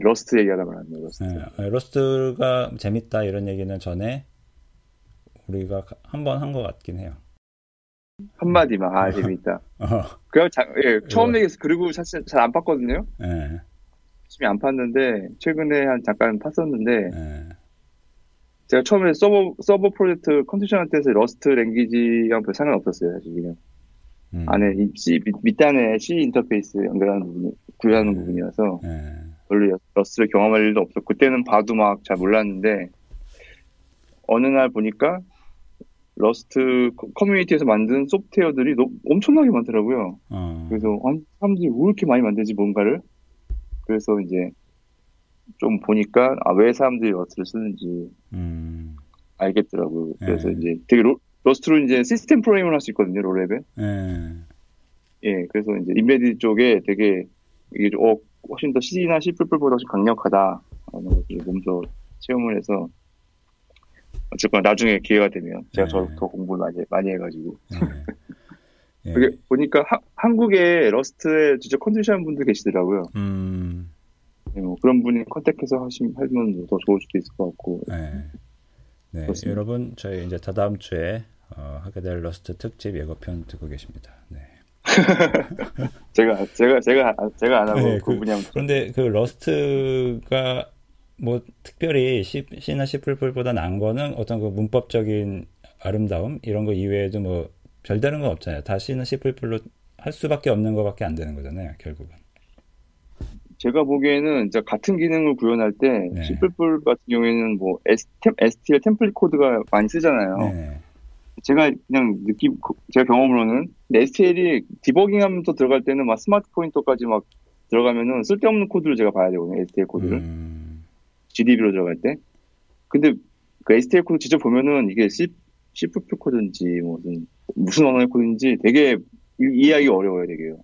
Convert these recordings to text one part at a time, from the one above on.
Rust 얘기하다 말았네요. Rust. 네, Rust가 재밌다 이런 얘기는 전에 우리가 한 번 한 것 같긴 해요. 한마디만 아 재밌다. 어. 그냥 자, 예, 처음 얘기해서 그리고 사실 잘 안 팠거든요. 예. 열심히 안 팠는데 최근에 한 잠깐 팠었는데 예. 제가 처음에 Servo Servo 프로젝트 contribution할 때서 Rust language랑 별 상관 없었어요 사실 그냥 음. 안에 이 C 밑, 단에 C 인터페이스 연결하는 부분 구현하는 예. 부분이어서 예. 별로 Rust를 경험할 일도 없었고 그때는 봐도 막 잘 몰랐는데 어느 날 보니까 Rust 커뮤니티에서 만든 소프트웨어들이 너무 엄청나게 많더라고요. 어. 그래서 아니, 사람들이 왜 이렇게 많이 만들지 뭔가를 그래서 이제 좀 보니까 아, 왜 사람들이 Rust를 쓰는지 음. 알겠더라고요. 그래서 예. 이제 되게 로, Rust로 이제 시스템 프로그램을 할 수 있거든요, low level에. 예. 예, 그래서 이제 embedded 쪽에 되게 이게 어, 훨씬 더 C나 C++보다 훨씬 강력하다. 라는 것을 먼저 체험을 해서 어쨌건 나중에 기회가 되면 제가 네. 저도 더 공부를 많이 많이 해가지고 네. 네. 보니까 하, 한국에 Rust에 진짜 contribution 분들 계시더라고요. 음. 네, 뭐 그런 분이 contact해서 하시면 하면 더 좋을 수도 있을 것 같고. 네. 네, 여러분 저희 이제 다다음 주에 어, 하게 될 Rust 특집 예고편 듣고 계십니다. 네. 제가 제가 제가 제가 안 하고 네, 그, 분야 그런데 그 Rust가 뭐 특별히 C, C나 C++보다 나은 거는 어떤 그 문법적인 아름다움 이런 거 이외에도 뭐 별다른 건 없잖아요. 다 C나 C++로 할 수밖에 없는 거밖에 안 되는 거잖아요. 결국은. 제가 보기에는 이제 같은 기능을 구현할 때 네. C++ 같은 경우에는 뭐 STL template 코드가 많이 쓰잖아요. 네. 제가 그냥 느낌 제가 경험으로는 STL이 디버깅하면서 들어갈 때는 막 smart pointer까지 막 들어가면은 쓸데없는 코드를 제가 봐야 되거든요. STL 코드를. 음. GDB로 들어갈 때. 근데 그 STL 코드 직접 보면은 이게 C, C++ 코드인지 무슨 무슨 언어의 코드인지 되게 이해하기 어려워요, 되게요.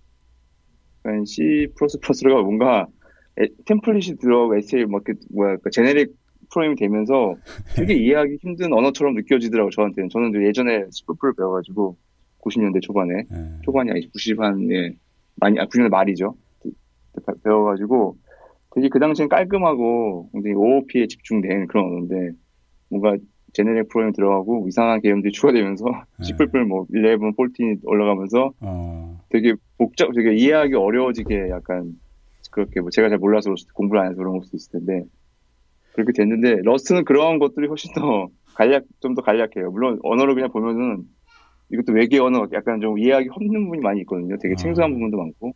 그러니까 C++가 뭔가 에, template이 들어가 STL 막 뭐야 그 generic 프로그램이 되면서 되게 이해하기 힘든 언어처럼 느껴지더라고 저한테는. 저는 예전에 C++를 배워가지고 90년대 초반에 네. 초반이 아니 90한에 많이 아 90년대 말이죠. 배워가지고 되게 그 당시엔 깔끔하고 굉장히 OOP에 집중된 그런 언어인데 뭔가 제네릭 프로그램이 들어가고 이상한 개념들이 추가되면서 네. C++ 뭐 11, 14 올라가면서 어. 되게 복잡, 되게 이해하기 어려워지게 약간 그렇게 뭐 제가 잘 몰라서 공부를 안 해서 그런 걸 수도 있을 텐데 그렇게 됐는데 Rust는 그런 것들이 훨씬 더 간략 좀 더 간략해요. 물론 언어를 그냥 보면은 이것도 외계 언어 약간 좀 이해하기 힘든 부분이 많이 있거든요. 되게 생소한 어. 부분도 많고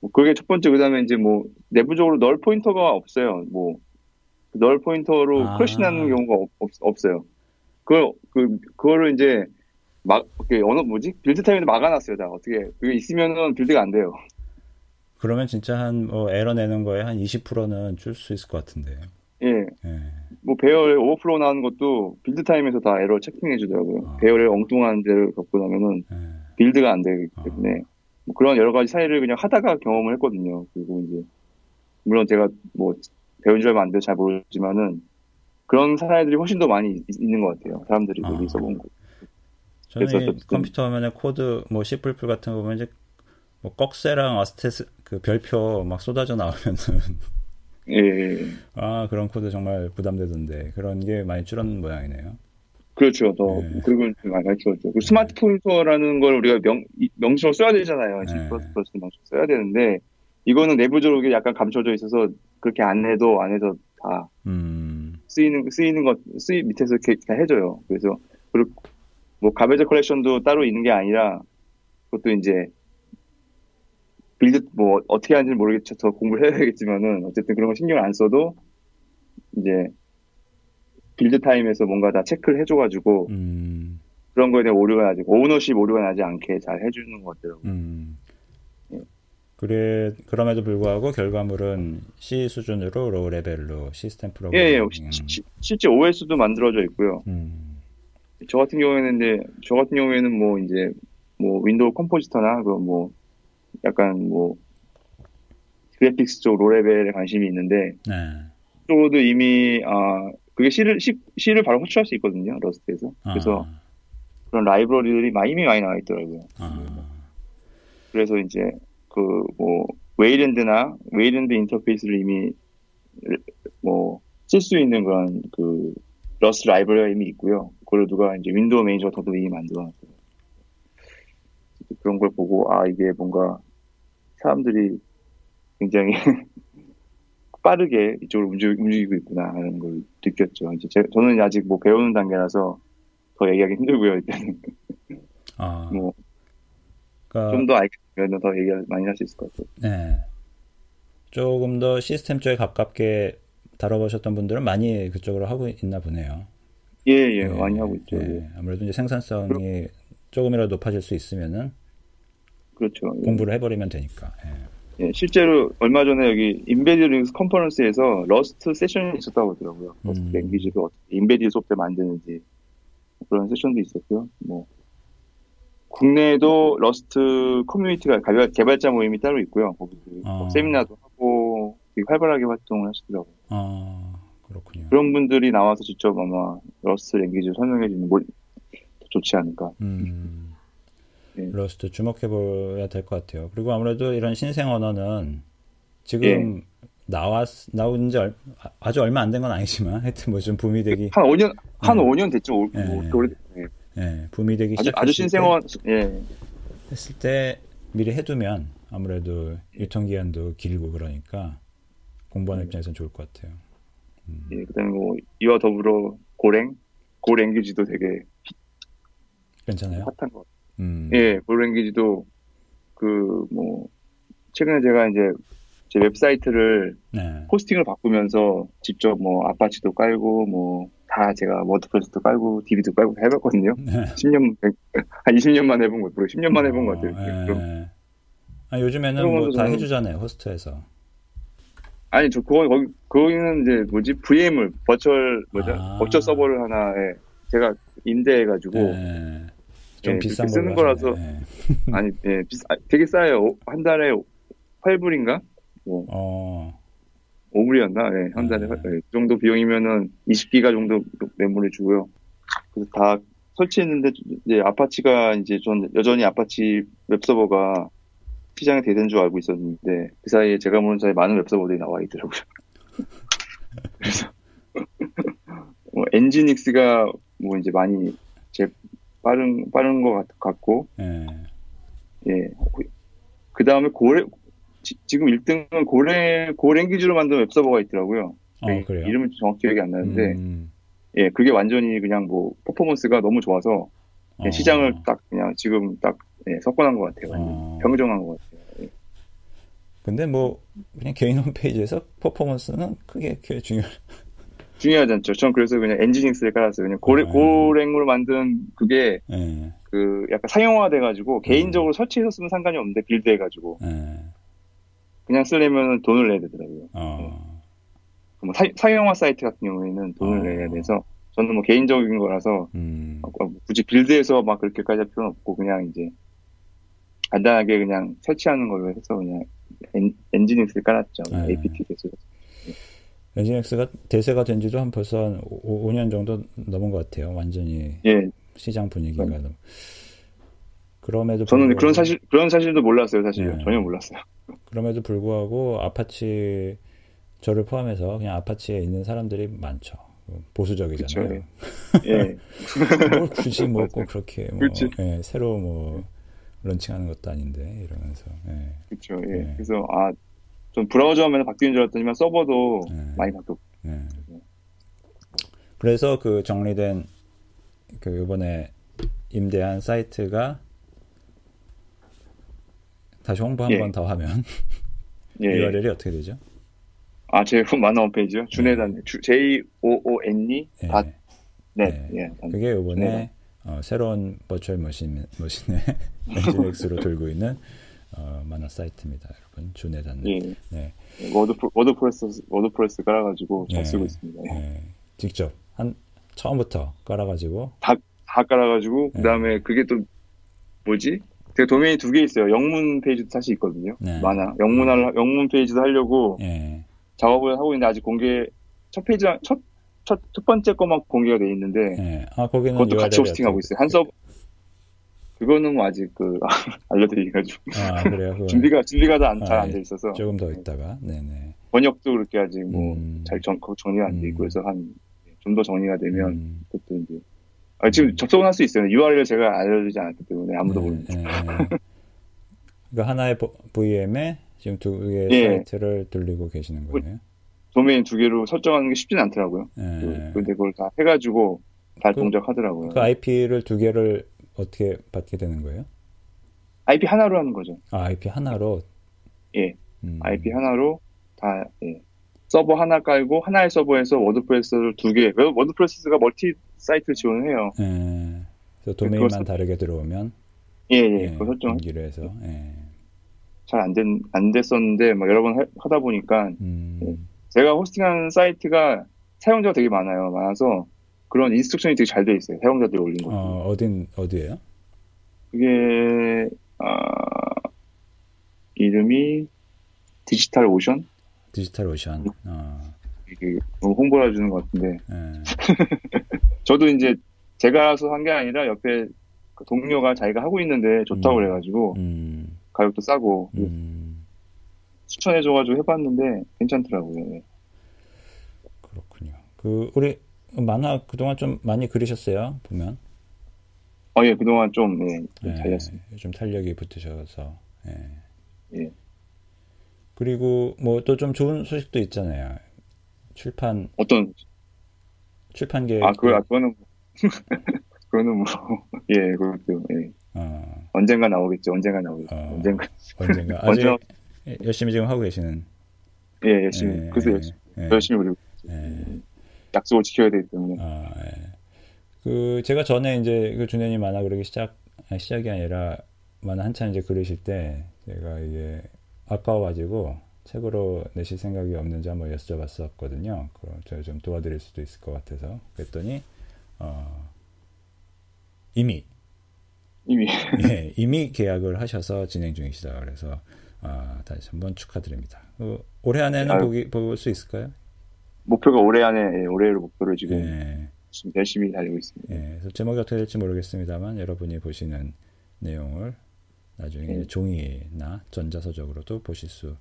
뭐 그게 첫 번째 그다음에 이제 뭐 내부적으로 null pointer가 없어요. 뭐 null pointer로 아. crash 나는 경우가 없, 없어요. 그걸 그 그거를 이제 막 어느 뭐지 build time에 막아놨어요. 다 어떻게 그게 있으면은 build가 안 돼요. 그러면 진짜 한뭐 에러 내는 거에 한 20%는 줄 수 있을 것 같은데. 예. 예. 뭐 배열 overflow 나는 것도 build time에서 다 에러 checking해 주더라고요. 아. 배열에 엉뚱한 데를 겪고 나면은 예. build가 안 되기 때문에. 아. 뭐 그런 여러 가지 사례를 그냥 하다가 경험을 했거든요. 그리고 이제 물론 제가 뭐 배운 지 얼마 안 돼서 잘 모르지만은 그런 사례들이 훨씬 더 많이 있, 는것 같아요. 사람들이 여기 아. 써본 거. 저는 컴퓨터 화면에 코드 뭐 C++ 같은 거 보면 이제 뭐 꺽쇠랑 asterisk 그 별표 막 쏟아져 나오면은 예. 아 그런 코드 정말 부담되던데 그런 게 많이 줄었는 모양이네요. 그렇죠. 더 네. 그리고 많이 가려졌죠. 그 smart pointer라는 걸 우리가 명 명칭을 써야 되잖아요. 네. 플러스 명칭 써야 되는데 이거는 내부적으로 약간 감춰져 있어서 그렇게 안 해도 안 해도 다 음. 쓰이는 쓰이는 것 쓰이 밑에서 이렇게 다 해줘요. 그래서 그리고 뭐 garbage collection도 따로 있는 게 아니라 그것도 이제 build 뭐 어떻게 하는지 모르겠죠. 더 공부를 해야겠지만은 어쨌든 그런 거 신경 안 써도 이제 build time에서 뭔가 다 체크를 해줘가지고 음. 그런 거에 대한 오류가 나지 ownership 오류가 나지 않게 잘 해주는 것 같더라고요. 음. 예. 그래 그럼에도 불구하고 결과물은 C 수준으로 low level로 시스템 프로그램. 예, 예. 시, 실제 OS도 만들어져 있고요. 음. 저 같은 경우에는 이제 저 같은 경우에는 뭐 이제 뭐 window compositor나 그뭐 약간 뭐 graphics 쪽 low level에 관심이 있는데 네. 쪽도 이미 아 그게 C를, C, C를 바로 호출할 수 있거든요, Rust에서. 그래서 아. 그런 라이브러리들이 많이 이미 많이 나와 있더라고요. 아. 그래서 이제 그 뭐 Wayland나 Wayland 인터페이스를 이미 뭐 쓸 수 있는 그런 그 Rust 라이브러리가 이미 있고요. 그걸 누가 이제 window manager도 이미 만들어놨어요. 그런 걸 보고 아 이게 뭔가 사람들이 굉장히 빠르게 이쪽으로 움직, 이고 있구나 하는 걸 느꼈죠. 이제 제, 저는 아직 뭐 배우는 단계라서 더 얘기하기 힘들고요. 이때는 아, 뭐 그러니까, 좀더 알면 더 얘기 많이 할 수 있을 것 같아요. 네. 조금 더 시스템 쪽에 가깝게 다뤄보셨던 분들은 많이 그쪽으로 하고 있나 보네요. 예, 예, 네, 많이 하고 있죠. 예. 아무래도 이제 생산성이 그럼, 조금이라도 높아질 수 있으면은 그렇죠. 예. 공부를 해버리면 되니까. 예. 예. 실제로 얼마 전에 여기 embedded Linux conference에서 Rust session이 있었다고 하더라고요. Rust 음. language를 어떻게 embedded 소프트 만드는지 그런 session도 있었고요. 뭐 국내에도 Rust community가 개발자 모임이 따로 있고요. 거기 어. 세미나도 하고 되게 활발하게 활동을 하시더라고요. 아 그렇군요. 그런 분들이 나와서 직접 아마 Rust language를 설명해 주면 뭐 좋지 않을까. 음. 네. Rust 주목해봐야 될 것 같아요. 그리고 아무래도 이런 신생 언어는 지금 네. 나왔 나온 지 얼, 아주 얼마 안 된 건 아니지만 하여튼 뭐 좀 붐이 되기 한 5년 한 네. 5년 됐죠. 오, 네. 오래 네. 네. 붐이 되기 아주, 아주 신생원 예. 했을 때 미리 해두면 아무래도 유통기한도 길고 그러니까 공부하는 네. 입장에서는 좋을 것 같아요. 음. 예, 그다음에 뭐 이와 더불어 고랭 고랭귀지도 되게 괜찮아요. 핫한 것 같아요. 음. 예, 고랭귀지도 그 뭐 최근에 제가 이제 제 웹사이트를 네. hosting을 바꾸면서 직접 뭐 Apache도 깔고 뭐 다 제가 WordPress도 깔고 DB도 깔고 다 해봤거든요. 네. 10년 한 20년만 해본 거, 10년만 해본 것 같아요. 네. 아, 요즘에는 뭐 다 해주잖아요 호스트에서. 아니 저 그거 거기 거기는 이제 뭐지 VM을 virtual 뭐죠 아. virtual server를 하나에 제가 임대해가지고 네. 좀 예, 비싼 쓰는 거라서 네. 아니 예, 비싸, 아, 되게 싸요 한 달에 8불인가 뭐 어. 5불이었나 예, 한 달에 네. 예, 그 정도 비용이면은 20기가 정도 메모리 주고요 그래서 다 설치했는데 이제 Apache가 이제 전 여전히 아파치 웹서버가 시장에 대세인 줄 알고 있었는데 그 사이에 제가 모르는 사이에 많은 웹서버들이 나와 있더라고요. 그래서 뭐 nginx가 뭐 이제 많이 제 빠른 빠른 것 같, 고 네. 예. 그 다음에 고래 지, 금 1등은 고래 고랭귀지로 만든 웹서버가 있더라고요. 어, 그래요? 이름은 정확히 기억이 안 나는데 음. 예 그게 완전히 그냥 뭐 퍼포먼스가 너무 좋아서 어. 시장을 딱 그냥 지금 딱 예, 석권한 것 같아요. 어. 평정한 것 같아요. 예. 근데 뭐 그냥 개인 홈페이지에서 퍼포먼스는 크게 그 중요. 중요하지 않죠. 전 그래서 그냥 nginx를 깔았어요. 그냥 고래, 아. Golang으로 만든 그게 네. 그 약간 상용화 돼가지고 네. 개인적으로 설치해서 쓰면 상관이 없는데 build 해가지고 네. 그냥 쓰려면 돈을 내야 되더라고요. 어. 뭐 사, 용화 사이트 같은 경우에는 돈을 어. 내야 돼서 저는 뭐 개인적인 거라서 음. 뭐 굳이 build해서 막 그렇게까지 할 필요는 없고 그냥 이제 간단하게 그냥 설치하는 걸로 해서 그냥 엔, nginx를 깔았죠. 네. APT 대수. nginx가 대세가 된 지도 한 벌써 한 5, 년 정도 넘은 것 같아요. 완전히 예. 시장 분위기가 네. 그럼에도 저는 그런 사실 그런 사실도 몰랐어요. 사실 네. 전혀 몰랐어요. 그럼에도 불구하고 아파치 저를 포함해서 그냥 Apache에 있는 사람들이 많죠. 보수적이잖아요. 그쵸, 예. 뭘 굳이 뭐꼭 그렇게 뭐 예, 새로 뭐 런칭하는 것도 아닌데 이러면서. 예. 그렇죠. 예. 예. 그래서 아, 좀 브라우저 하면 바뀌는 줄 알았더니만 서버도 예. 많이 바뀌었고. 예. 그래서 그 정리된 그 이번에 임대한 사이트가 다시 홍보 한번 예. 더 하면 예. URL이 어떻게 되죠? 아, 제 만화 홈페이지요? 준해단, 네. J-O-O-N-E 네. 닷, 네. 네. 예. 그게 이번에 어, 새로운 virtual machine, machine의 NGINX로 돌고 있는 어, 만화 사이트입니다, 여러분. 준해단. 예. 네. 워드, WordPress, WordPress 깔아가지고 잘 네. 쓰고 있습니다. 네. 직접, 한, 처음부터 깔아가지고. 다, 다 깔아가지고, 그 다음에 그게 또, 뭐지? 제가 도메인이 두개 있어요. 영문 페이지도 사실 있거든요. 네. 많아. 영문 할, 영문 페이지도 하려고. 네. 작업을 하고 있는데 아직 공개 첫 페이지 첫, 첫, 첫 번째 거만 공개가 돼 있는데 네. 아, 거기는 그것도 같이 호스팅하고 있어요. 한 서버 그거는 뭐 아직 그 알려드리기가 좀 아, 그래요? 준비가 준비가 잘안 아, 돼 있어서 조금 더 있다가 네네 번역도 그렇게 아직 뭐잘 음. 정리가 안 돼 있고 그래서 한 좀 더 정리가 되면 음. 그것도 이제 아, 지금 접속은 할 수 있어요. URL 을 제가 알려주지 않았기 때문에 아무도 네, 모르니까. 네, 네. 그러니까 하나의 VM에 지금 두 개의 네. 사이트를 돌리고 계시는 그 거예요? 도메인 두 개로 설정하는 게 쉽지는 않더라고요. 네. 근데 그걸 다 해가지고 다 그, 동작하더라고요. 그 IP를 두 개를 어떻게 받게 되는 거예요? IP 하나로 하는 거죠. 아, IP 하나로? 예. 음. IP 하나로 다, 예. 서버 하나 깔고 하나의 서버에서 WordPress를 두 개. WordPress가 multisite를 지원해요. 예. 그래서 도메인만 다르게 들어오면 예, 예. 예 그 설정 기로 해서 예. 잘안 된, 안 됐었는데 막 여러 번 하, 다 보니까 음. 예. 제가 hosting한 사이트가 사용자가 되게 많아요. 많아서 그런 instruction이 되게 잘 돼 있어요. 사용자들이 올린 거. 어, 어딘 어디예요? 그게 아, 이름이 DigitalOcean? DigitalOcean. 어. 이게 홍보를 해주는 것 같은데. 네. 저도 이제 제가 알아서 한 게 아니라 옆에 그 동료가 자기가 하고 있는데 좋다고 음. 그래가지고 음. 가격도 싸고 음. 추천해줘가지고 해봤는데 괜찮더라고요. 네. 그렇군요. 그 우리 만화 그동안 좀 많이 그리셨어요 보면. 어, 예, 그동안 좀, 네, 좀 예, 달렸습니다. 좀 탄력이 붙으셔서, 예. 예. 그리고 뭐 또 좀 좋은 소식도 있잖아요. 출판. 어떤? 출판 계획. 아, 그, 아, 그거는, 그거는 뭐, 예, 그것도, 예. 어. 언젠가 나오겠죠, 언젠가 나오겠죠. 어, 언젠가. 언젠가. 아직 언젠가... 열심히 지금 하고 계시는. 예, 열심히. 예, 그래서 열심히, 예, 열심히 그리고. 예. 약속을 지켜야 되기 때문에. 아, 예. 그 제가 전에 이제 그 준현이 만화 그리기 시작 시작이 아니라 만화 한참 이제 그리실 때 제가 이게 아까워가지고 책으로 내실 생각이 없는지 한번 여쭤봤었거든요. 그럼 제가 좀 도와드릴 수도 있을 것 같아서 그랬더니 어, 이미 이미 예, 이미 계약을 하셔서 진행 중이시다 그래서 아, 다시 한번 축하드립니다. 그, 올해 안에는 보기 볼 수 있을까요? 목표가 올해 안에 예, 올해를 목표로 지금 예. 열심히 달리고 있습니다. 예, 그래서 제목이 어떻게 될지 모르겠습니다만 여러분이 보시는 내용을 나중에 네. 종이나 전자서적으로도 보실 수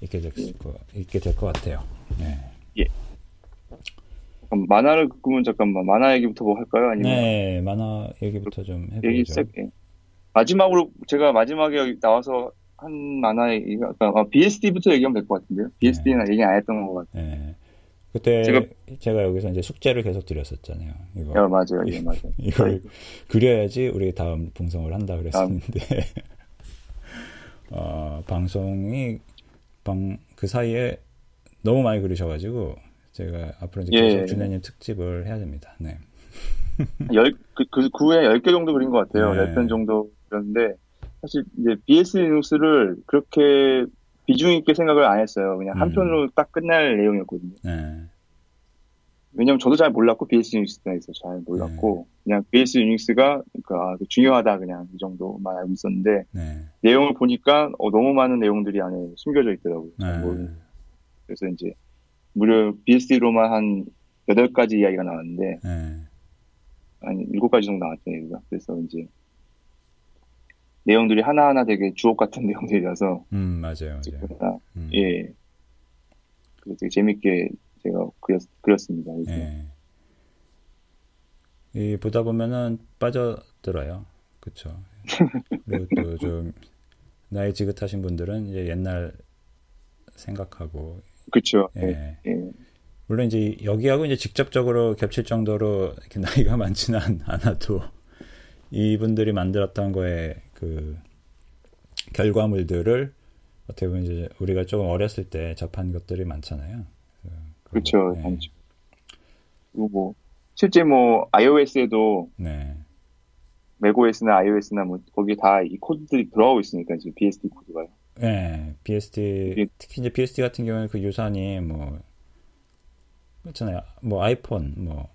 있게 될, 네. 거, 있게 될 것 같아요. 네. 예. 잠깐 만화를 그러면 잠깐만 만화 얘기부터 뭐 할까요? 아니면 네, 만화 얘기부터 좀 해보죠. 얘기 시작, 예. 마지막으로 제가 마지막에 나와서 한 만화 얘기가 아, BSD부터 얘기하면 될 것 같은데요. BSD는 네. 얘기 안 했던 것 같아요. 네. 그때 제가, 제가 여기서 이제 숙제를 계속 드렸었잖아요. 이거. 어, 맞아요. 예, 맞아요. 이걸 그려야지 우리 다음 방송을 한다 그랬었는데 어, 방송이 방 그 사이에 너무 많이 그리셔가지고 제가 앞으로 이제 계속 예. 준현님 특집을 해야 됩니다. 네. 열, 그, 그, 그 후에 10개 정도 그린 것 같아요. 네. 10편 정도 그렸는데, 사실 이제 BS 뉴스를 그렇게 비중 있게 생각을 안 했어요. 그냥 한 음. 편으로 딱 끝날 내용이었거든요. 네. 왜냐면 저도 잘 몰랐고 BS 유닉스에 대해서 잘 몰랐고 네. 그냥 BS 유닉스가 그러니까 중요하다 그냥 이 정도만 알고 있었는데 네. 내용을 보니까 어, 너무 많은 내용들이 안에 숨겨져 있더라고요. 네. 그래서 이제 무려 BSD로만 한 8가지 이야기가 나왔는데 네. 한 7가지 정도 나왔죠. 얘기가. 그래서 이제 내용들이 하나하나 되게 주옥 같은 내용들이라서. 음, 맞아요. 맞아요. 음. 예. 그래서 되게 재밌게 제가 그렸, 그렸습니다. 예. 이 보다 보면은 빠져들어요. 그쵸. 그리고 또 좀 나이 지긋하신 분들은 이제 옛날 생각하고. 그쵸. 예. 예. 예. 물론 이제 여기하고 이제 직접적으로 겹칠 정도로 이렇게 나이가 많지는 않아도 이분들이 만들었던 거에 그 결과물들을 어떻게 보면 이제 우리가 조금 어렸을 때 접한 것들이 많잖아요. 그렇죠. 네. 그리고 뭐 실제 뭐 iOS에도 네. 맥OS나 iOS나 뭐 거기 다 이 코드들이 들어가고 있으니까 지금 BSD 코드가요. 네, BSD 특히 이제 BSD 같은 경우는 그 유산이 뭐 그렇잖아요. 뭐 아이폰, 뭐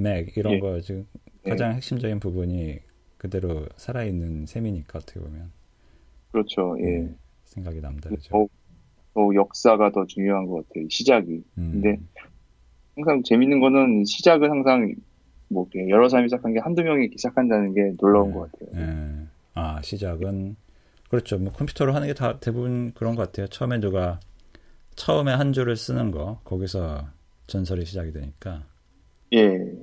맥 이런 예. 거 지금 예. 가장 예. 핵심적인 부분이 그대로 살아있는 셈이니까 어떻게 보면 그렇죠. 예. 네, 생각이 남다르죠. 더, 더 역사가 더 중요한 것 같아요. 시작이. 음. 근데 항상 재밌는 거는 시작은 항상 뭐 여러 사람이 시작한 게 한두 명이 시작한다는 게 놀라운 네. 것 같아요. 네. 아 시작은 그렇죠. 뭐 컴퓨터로 하는 게 다 대부분 그런 것 같아요. 처음에 누가 처음에 한 줄을 쓰는 거 거기서 전설이 시작이 되니까. 예.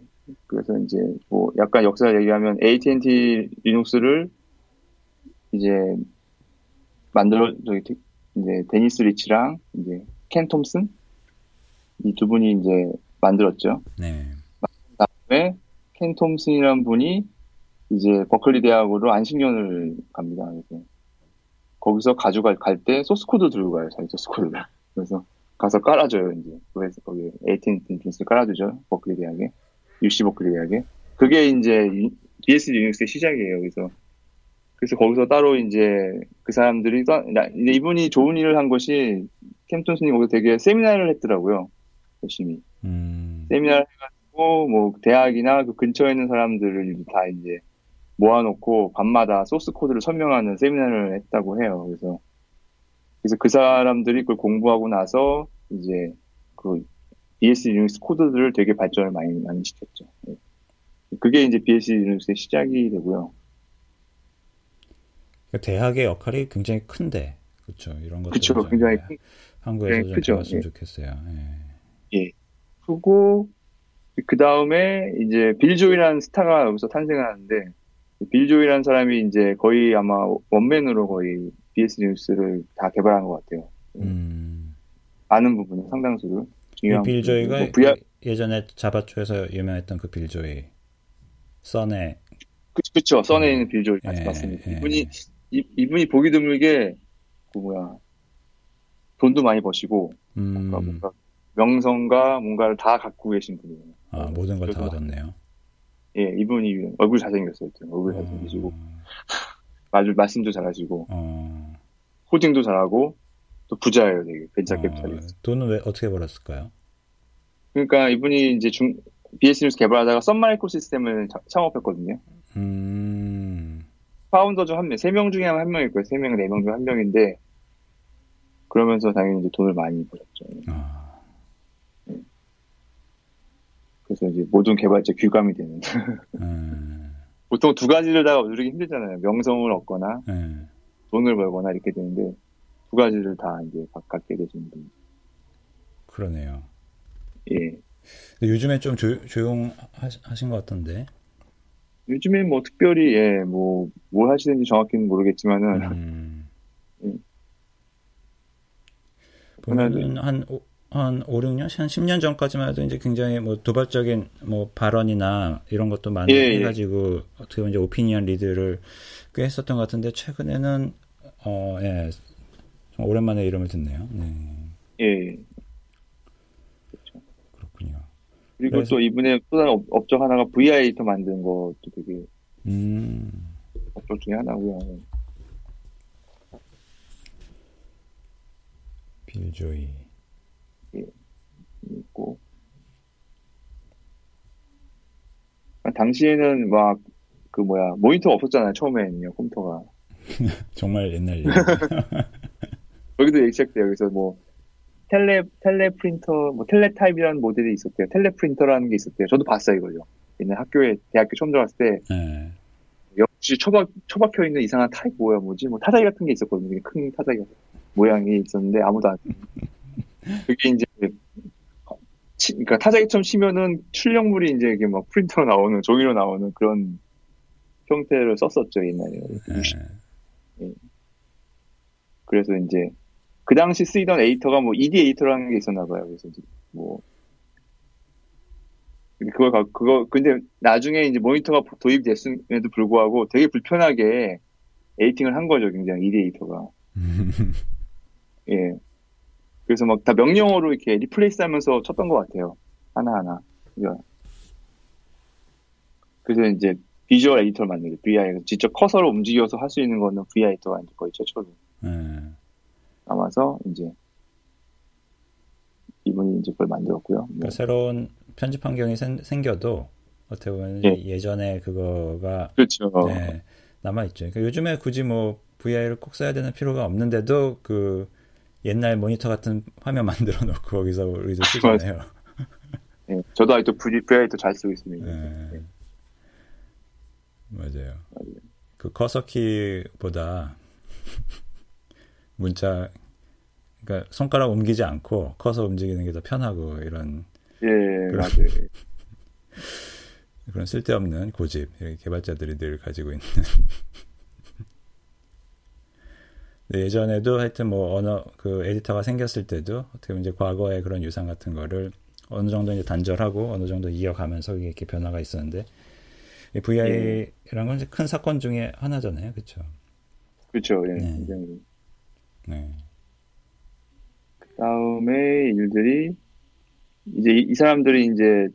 그래서 이제 뭐 약간 역사 얘기하면 AT&T 유닉스를 이제 만들어 저기 이제 데니스 리치랑 이제 켄 톰슨 이 두 분이 이제 만들었죠. 네. 그다음에 켄 톰슨이라는 분이 이제 버클리 대학으로 안식년을 갑니다. 그래서 거기서 가져갈 갈 때 source code 들고 가요. 자기 source code를. 그래서 가서 깔아줘요. 이제 그래서 거기 AT&T 유닉스 깔아주죠. 버클리 대학에 UC 버클리 대학에 그게 이제 BSD 유닉스의 시작이에요. 그래서 그래서 거기서 따로 이제 그 사람들이 이분이 좋은 일을 한 것이 켄 톰슨이 거기서 되게 세미나를 했더라고요. 열심히 음. 세미나를 해가지고 뭐 대학이나 그 근처에 있는 사람들을 다 이제 모아놓고 밤마다 source code를 설명하는 세미나를 했다고 해요. 그래서 그래서 그 사람들이 그걸 공부하고 나서 이제 그 BSD 유닉스 코드들을 되게 발전을 많이 많이 시켰죠. 네. 그게 이제 BSD 유닉스의 시작이 되고요. 그러니까 대학의 역할이 굉장히 큰데, 그렇죠. 이런 것들 그렇죠. 굉장히 큰, 한국에서 네, 좀 배웠으면 예. 좋겠어요. 예. 예. 크고 그 다음에 이제 빌조이라는 스타가 여기서 탄생하는데 빌 조이라는 사람이 이제 거의 아마 원맨으로 거의 BS 뉴스를 다 개발한 것 같아요. 음. 아는 부분은 상당수를. 빌 조이가 뭐 VR... 그 예전에 자바초에서 유명했던 그 빌 조이. 써네. 그, 그쵸. 써네 있는 빌 조이. 예, 맞습니다. 예. 이분이, 이, 이분이 보기 드물게, 그 뭐야, 돈도 많이 버시고, 음. 뭔가, 뭔가 명성과 뭔가를 다 갖고 계신 분이에요. 아, 모든 걸 다 얻었네요. 예, 이분이 얼굴 잘생겼어요. 얼굴 어. 잘생기시고 말 말씀도 잘하시고 어... 코딩도 잘하고 또 부자예요, 되게 venture 어... capitalist. 돈은 왜 어떻게 벌었을까요? 그러니까 이분이 이제 중 BSD 유닉스 개발하다가 썬 마이크로시스템을 자, 창업했거든요. 음... founder 중 한 명, 세 명 중에 한 명일 거예요. 세 명, 네 명 중 한 명인데 그러면서 당연히 이제 돈을 많이 벌었죠. 아... 그래서 이제 모든 개발자 귀감이 되는. 음. 보통 두 가지를 다 누리기 힘들잖아요. 명성을 얻거나 음. 돈을 벌거나 이렇게 되는데 두 가지를 다 이제 갖게 되시는 분. 그러네요. 예. 요즘에 좀 조, 조용하신 것 같던데. 요즘에 뭐 특별히 예, 뭐 뭘 하시는지 정확히는 모르겠지만은 음. 예. 보면은 한한 5, 6년, 한 10년 전까지만 해도 이제 굉장히 뭐 도발적인 뭐 발언이나 이런 것도 많이 예, 예. 해가지고 어떻게 보면 이제 오피니언 리드를 꽤 했었던 것 같은데 최근에는 어, 예. 좀 오랜만에 이름을 듣네요. 네. 예. 그렇죠. 그렇군요. 그리고 그래서... 또 이분의 또 다른 업적 하나가 VI터 만든 것도 되게 음. 업적 중에 하나고요. 빌 조이. 있고 당시에는 막 그 뭐야 모니터 없었잖아요 처음에는요 컴퓨터가 정말 옛날 여기도 얘기 시작돼요 그래서 뭐 tele teleprinter 뭐 teletype이라는 모델이 있었대요 teleprinter라는 게 있었대요 저도 봤어요 이걸요 옛날 학교에 대학교 처음 들어갔을 때 네. 역시 처박 처박혀 있는 이상한 타입 뭐야 뭐지 뭐 타자기 같은 게 있었거든요 큰 타자기 모양이 있었는데 아무도 안 그게 이제 치, 그러니까 타자기처럼 치면은 출력물이 이제 이게 막 프린터로 나오는 종이로 나오는 그런 형태를 썼었죠 옛날에. 네. 네. 그래서 이제 그 당시 쓰이던 에이터가 뭐 ED 에이터라는 게 있었나 봐요. 그래서 뭐 그걸 그거 근데 나중에 이제 모니터가 도입됐음에도 불구하고 되게 불편하게 editing을 한 거죠 굉장히 ED 에이터가. 예. 그래서 막 다 명령어로 이렇게 replace 하면서 쳤던 것 같아요. 하나하나. 그래서 이제 visual editor를 만들고 VI 직접 커서를 움직여서 할 수 있는 거는 VI 에디터가 이제 거의 최초로 음. 남아서 이제 이분이 이제 그걸 만들었고요. 그러니까 뭐. 새로운 편집 환경이 생, 겨도 어떻게 보면 네. 예전에 그거가 그렇죠. 네, 남아 있죠. 그러니까 요즘에 굳이 뭐 VI를 꼭 써야 되는 필요가 없는데도 그 옛날 모니터 같은 화면 만들어 놓고 거기서 우리도 쓰잖아요. 네, 저도 아직도 VI도 잘 쓰고 있습니다. 네. 네. 맞아요. 맞아요. 그 커서 키보다 문자 그러니까 손가락 옮기지 않고 커서 움직이는 게 더 편하고 이런 예 그런, 맞아요. 그런 쓸데없는 고집 개발자들이 늘 가지고 있는 예전에도 하여튼 뭐 언어 그 에디터가 생겼을 때도 어떻게 보면 이제 과거의 그런 유산 같은 거를 어느 정도 이제 단절하고 어느 정도 이어가면서 이렇게 변화가 있었는데 VI라는 건 큰 사건 중에 하나잖아요, 그렇죠? 그렇죠, 예. 네. 네. 그 다음에 일들이 이제 이, 이, 사람들이 이제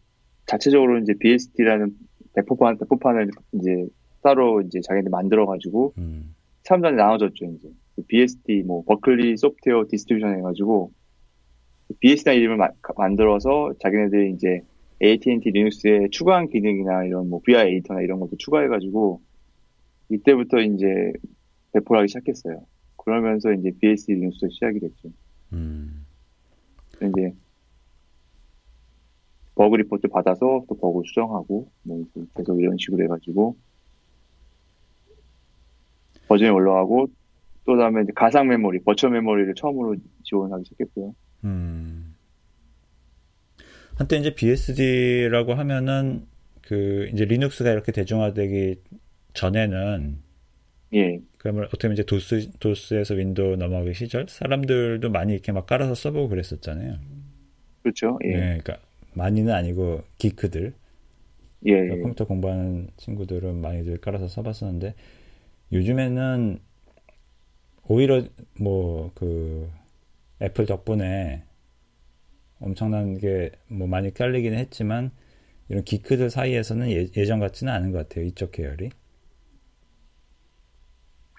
자체적으로 이제 BSD라는 배포판 배포판을 이제 따로 이제 자기들 만들어 가지고 음. 사람들한테 나눠줬죠 이제 그 BSD 뭐 Berkeley Software Distribution 해가지고 BSD 이름을 마, 만들어서 자기네들이 이제 AT&T 유닉스에 추가한 기능이나 이런 뭐 VR 에디터나 이런 것도 추가해가지고 이때부터 이제 배포를 하기 시작했어요. 그러면서 이제 BSD 유닉스도 시작이 됐죠. 음. 이제 bug report 받아서 또 버그 수정하고 뭐 계속 이런 식으로 해가지고 버전이 올라가고 또 다음에 이제 가상 메모리, virtual memory를 처음으로 지원하기 시작했고요. 음. 한때 이제 BSD라고 하면은 그 이제 리눅스가 이렇게 대중화되기 전에는 예. 그러면 어떻게 보면 이제 도스 도스에서 윈도우 넘어가기 시절 사람들도 많이 이렇게 막 깔아서 써보고 그랬었잖아요. 그렇죠. 예. 네, 그러니까 많이는 아니고 geek들. 예, 그러니까 예. 컴퓨터 공부하는 친구들은 많이들 깔아서 써봤었는데 요즘에는 오히려 뭐 그 애플 덕분에 엄청난 게 뭐 많이 깔리기는 했지만 이런 geek들 사이에서는 예, 전 같지는 않은 것 같아요. 이쪽 계열이.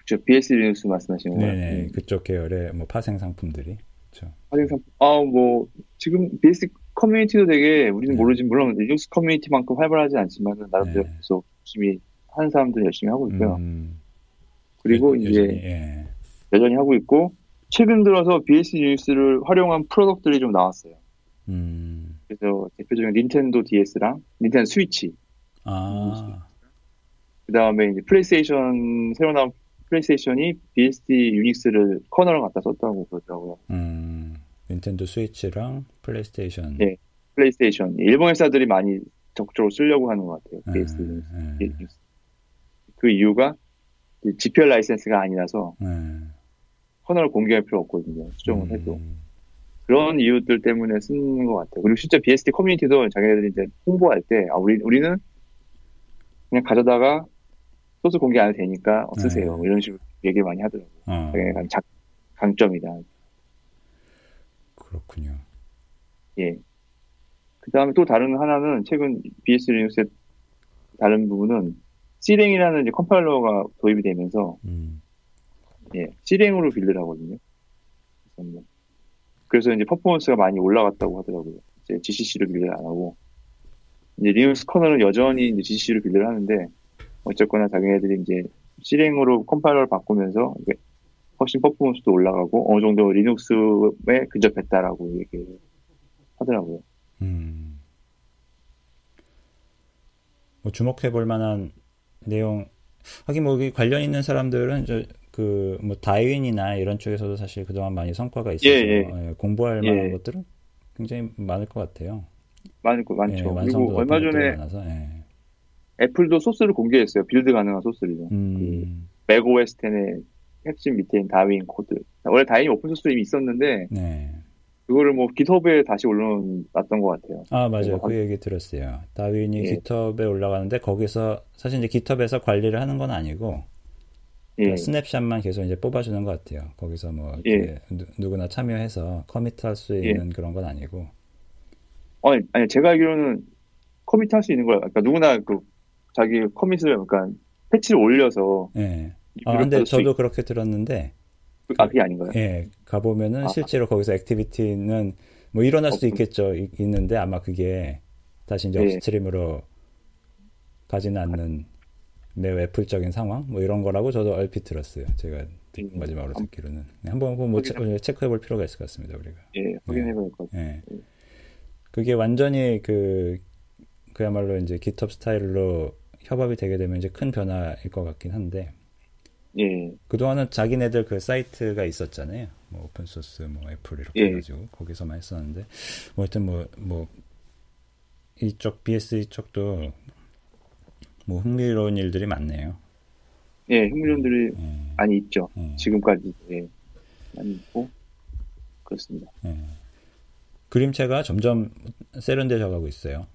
그렇죠. BSD 유닉스 말씀하시는 거예요. 네네. 음. 그쪽 계열의 뭐 파생 상품들이. 그렇죠. 파생 상품. 아, 뭐 지금 BSD 커뮤니티도 되게 우리는 네. 모르지 물론 리눅스 커뮤니티만큼 활발하지 않지만 나름대로 네. 계속 열심히 하는 사람들 열심히 하고 있고요. 음. 그리고 여, 이제 여전히, 예. 여전히 하고 있고 최근 들어서 BSD 유닉스를 활용한 product들이 좀 나왔어요. 음. 그래서 대표적인 닌텐도 DS랑 닌텐도 스위치. 아. 그 다음에 이제 플레이스테이션 새로 나온 플레이스테이션이 BSD 유닉스를 커널을 갖다 썼다고 그러더라고요. 음. 닌텐도 스위치랑 플레이스테이션. 네. 플레이스테이션. 일본 회사들이 많이 적극적으로 쓰려고 하는 것 같아요. BSD 음, 유닉스. 그 이유가 GPL 라이센스가 아니라서 음. 커널을 공개할 필요 없거든요. 수정을 해도. 음. 그런 이유들 때문에 쓰는 것 같아요. 그리고 실제 BSD 커뮤니티도 자기네들이 이제 홍보할 때, 아, 우리, 우리는 그냥 가져다가 소스 공개 안 해도 되니까 쓰세요. 네. 이런 식으로 얘기 를 많이 하더라고요. 어. 자기네 장, 강점이다. 그렇군요. 예. 그 다음에 또 다른 하나는 최근 BS 리눅스의 다른 부분은 Clang이라는 이제 컴파일러가 도입이 되면서, 음. 예, C랭으로 빌드를 하거든요. 그래서 뭐 이제 퍼포먼스가 많이 올라갔다고 하더라고요. 이제 GCC로 build를 안 하고 이제 리눅스 커널은 여전히 이제 GCC로 build를 하는데 어쨌거나 자기네들이 이제 Clang으로 컴파일러를 바꾸면서 훨씬 퍼포먼스도 올라가고 어느 정도 리눅스에 근접했다라고 얘기 하더라고요. 음. 뭐 주목해 볼 만한 내용 하긴 뭐 관련 있는 사람들은 그뭐 Darwin이나 이런 쪽에서도 사실 그동안 많이 성과가 있어서 예, 예. 예, 공부할 예. 만한 것들은 굉장히 많을 것 같아요. 많을 거 많죠. 예, 그리고 얼마 전에 애플도 소스를 공개했어요. build 가능한 소스를. 음. 그 맥OS 10의 핵심 밑에 Darwin 코드. 원래 Darwin이 open source로 이미 있었는데 네. 그거를 뭐 GitHub에 다시 올려놨던 것 같아요. 아 맞아요. 그 얘기 들었어요. Darwin이 예. GitHub에 올라가는데 거기서 사실 이제 GitHub에서 관리를 하는 건 아니고 예. 그 snapshot만 계속 이제 뽑아주는 것 같아요. 거기서 뭐 예. 누, 구나 참여해서 commit할 수 예. 있는 예. 그런 건 아니고. 아니, 아니 제가 알기로는 commit할 수 있는 거야. 그러니까 누구나 그 자기 commit을 그러니까 패치를 올려서. 예. 아 근데 저도 있... 그렇게 들었는데. 그, 아 그게 아닌가요? 예. 가보면은 아. 실제로 거기서 activity는 뭐 일어날 수도 어, 있겠죠. 이, 있는데 아마 그게 다시 이제 예. upstream으로 가지는 않는 매우 애플적인 상황 뭐 이런 거라고 저도 얼핏 들었어요. 제가 음. 마지막으로 듣기로는 네, 한번 뭐 체크해 볼 필요가 있을 것 같습니다. 우리가. 예, 확인해 볼 것 같아요. 예. 예. 그게 완전히 그 그야말로 이제 GitHub 스타일로 협업이 되게 되면 이제 큰 변화일 것 같긴 한데. 예. 그동안은 자기네들 그 사이트가 있었잖아요. 뭐 open source 뭐 애플 이렇게 예. 해가지고 거기서만 했었는데 뭐 하여튼 뭐뭐 뭐 이쪽 BSD 쪽도 뭐 흥미로운 일들이 많네요. 예, 흥미로운 일들이 예. 많이 있죠. 예. 지금까지 예, 많이 있고 그렇습니다. 예. 그림체가 점점 세련돼져 가고 있어요.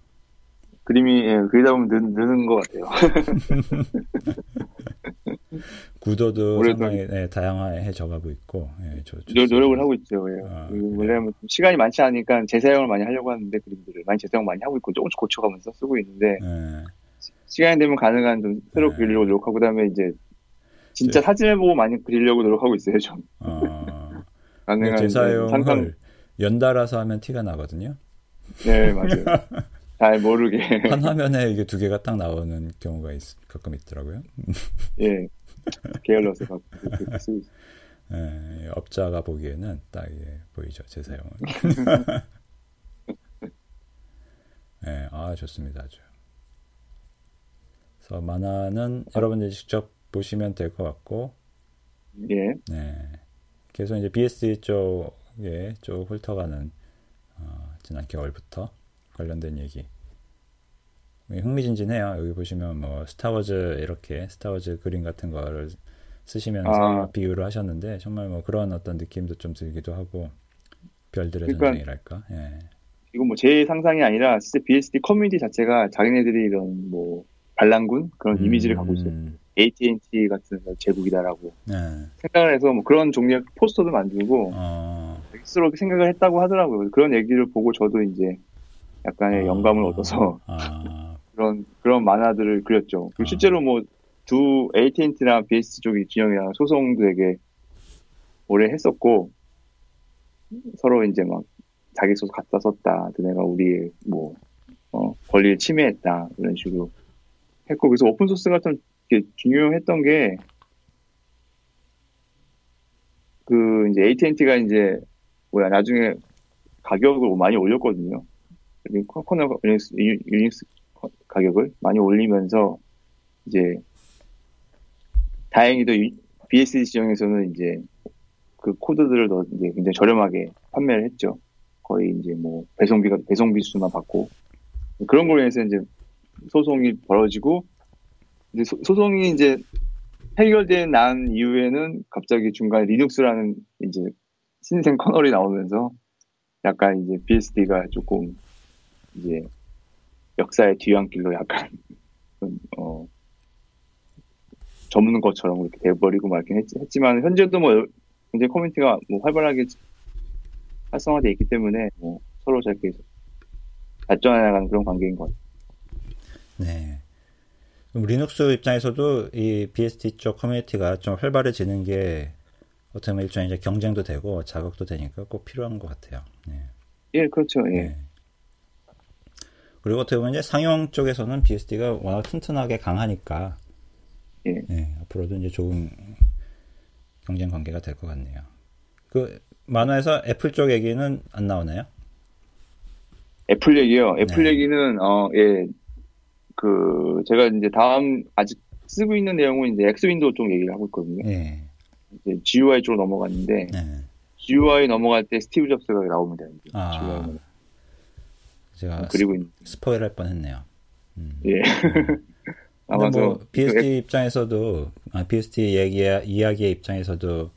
그림이 예, 그리다 보면 느, 느는 것 같아요. 구도도 상당히 네, 다양해져 가고 있고 예, 저, 노력을 하고 있죠. 예. 아, 원래는 시간이 많지 않으니까 재사용을 많이 하려고 하는데 그림들을 많이 재사용 많이 하고 있고 조금씩 고쳐가면서 쓰고 있는데 예. 시간이 되면 가능한 좀 새로 네. 그리려고 노력하고 그다음에 이제 진짜 네. 사진을 보고 많이 그리려고 노력하고 있어요, 좀. 어, 가능한 재사용을 상상... 연달아서 하면 티가 나거든요. 네, 맞아요. 잘 모르게. 한 화면에 이게 두 개가 딱 나오는 경우가 있, 가끔 있더라고요. 예. 게을러서 가끔 쓰고 있어요. 예, 업자가 보기에는 딱 예, 보이죠, 재사용은. 예, 아, 좋습니다. 아주. 그래서 만화는 여러분들이 직접 보시면 될 것 같고, 예. 네. 계속 이제 BSD 쪽에 쭉 훑어가는 어, 지난 겨울부터 관련된 얘기. 흥미진진해요. 여기 보시면 뭐 스타워즈 이렇게 스타워즈 그림 같은 거를 쓰시면서 아. 비유를 하셨는데 정말 뭐 그런 어떤 느낌도 좀 들기도 하고 별들의 그러니까, 전쟁이랄까. 예. 이건 뭐 제 상상이 아니라 진짜 BSD 커뮤니티 자체가 자기네들이 이런 뭐 반란군 그런 음. 이미지를 갖고 있어요. AT&T 같은 제국이다라고 네. 생각을 해서 뭐 그런 종류의 포스터도 만들고 어. 스스로 생각을 했다고 하더라고요. 그런 얘기를 보고 저도 이제 약간의 어. 영감을 얻어서 어. 그런 그런 만화들을 그렸죠. 그리고 실제로 뭐 두 AT&T나 BS 쪽이 진영이랑 소송도 되게 오래 했었고 서로 이제 막 자기 소송 갖다 썼다. 너네가 우리 뭐 어, 권리를 침해했다 이런 식으로 했고 그래서 오픈 소스 같은 게 중요했던 게 그 이제 AT&T가 이제 뭐야 나중에 가격을 많이 올렸거든요. 코너 유닉스, 유닉스 가격을 많이 올리면서 이제 다행히도 BSD 시장에서는 이제 그 코드들을 더 이제 굉장히 저렴하게 판매를 했죠. 거의 이제 뭐 배송비가 배송비 수만 받고 그런 걸로 인해서 이제 소송이 벌어지고 이제 소, 송이 이제 해결된 난 이후에는 갑자기 중간에 리눅스라는 이제 신생 커널이 나오면서 약간 이제 BSD가 조금 이제 역사의 뒤안길로 약간 어 접는 것처럼 이렇게 돼버리고 말긴 했지, 만 현재도 뭐 굉장히 커뮤니티가 뭐 활발하게 활성화돼 있기 때문에 뭐 서로 저렇게 발전해 나가는 그런 관계인 것 같아요. 네. 리눅스 입장에서도 이 BSD 쪽 커뮤니티가 좀 활발해지는 게 어떻게 보면 일종의 이제 경쟁도 되고 자극도 되니까 꼭 필요한 것 같아요. 네. 예, 그렇죠. 예. 네. 그리고 어떻게 보면 이제 상용 쪽에서는 BSD가 워낙 튼튼하게 강하니까 예. 네, 앞으로도 이제 좋은 경쟁 관계가 될 것 같네요. 그 만화에서 애플 쪽 얘기는 안 나오나요? 애플 얘기요. 애플 네. 얘기는 어 예 그 제가 이제 다음 아직 쓰고 있는 내용은 이제 X Window 쪽 얘기를 하고 있거든요. 네. 이제 GUI 쪽으로 넘어갔는데 네. GUI 넘어갈 때 스티브 잡스가 나옵니다. 이제 아, GUI 제가 그리고 spoil 할 뻔했네요. 음. 예. 아마도 뭐 BSD 그 입장에서도 아, BSD 얘기 이야기의 입장에서도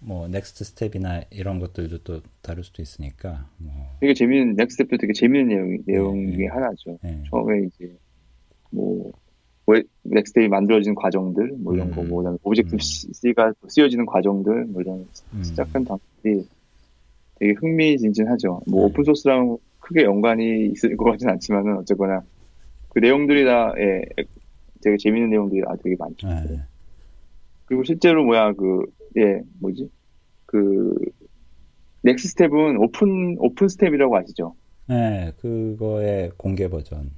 뭐 NeXTSTEP이나 이런 것들도 또 다룰 수도 있으니까 뭐. 되게 재밌는 NeXTSTEP도 되게 재밌는 내용 내용 네. 중에 하나죠. 네. 처음에 이제 뭐 넥스테이 만들어지는 과정들 뭐 이런 음. 거, 뭐 그다음에 Objective 음. C가 쓰여지는 과정들 뭐 이런 음. 시작한 단계들이 되게 흥미진진하죠. 뭐 네. open source랑 크게 연관이 있을 것 같지는 않지만은 어쨌거나 그 내용들이 다 예, 되게 재밌는 내용들이 아 되게 많죠. 네. 그리고 실제로 뭐야 그 예 뭐지 그 NeXTSTEP은 Open OpenStep이라고 아시죠? 네, 그거의 공개 버전.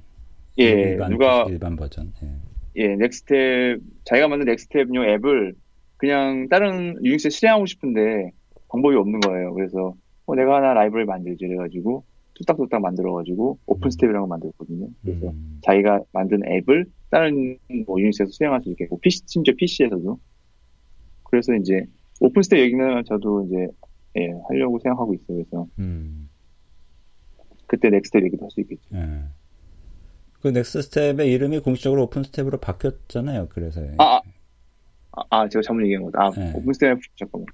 예, 일반, 누가 일반 버전. 예, 예 NeXTSTEP 자기가 만든 NeXTSTEP용 앱을 그냥 다른 유닉스에 실행하고 싶은데 방법이 없는 거예요. 그래서 어, 내가 하나 라이브러리를 만들지 그래가지고 뚝딱뚝딱 만들어가지고 OpenStep이라고 만들었거든요. 그래서 음. 자기가 만든 앱을 다른 뭐 유닉스에서 수행할 수 있게, 뭐 PC 심지어 PC에서도. 그래서 이제 OpenStep 얘기는 저도 이제 예, 하려고 생각하고 있어요. 그래서 음. 그때 NeXT 얘기도 할 수 있겠죠. 예. 그 NeXTSTEP의 이름이 공식적으로 OpenStep으로 바뀌었잖아요. 그래서 아, 아, 아 제가 잘못 얘기한 거다. 아, 네. OpenStep 잠깐만.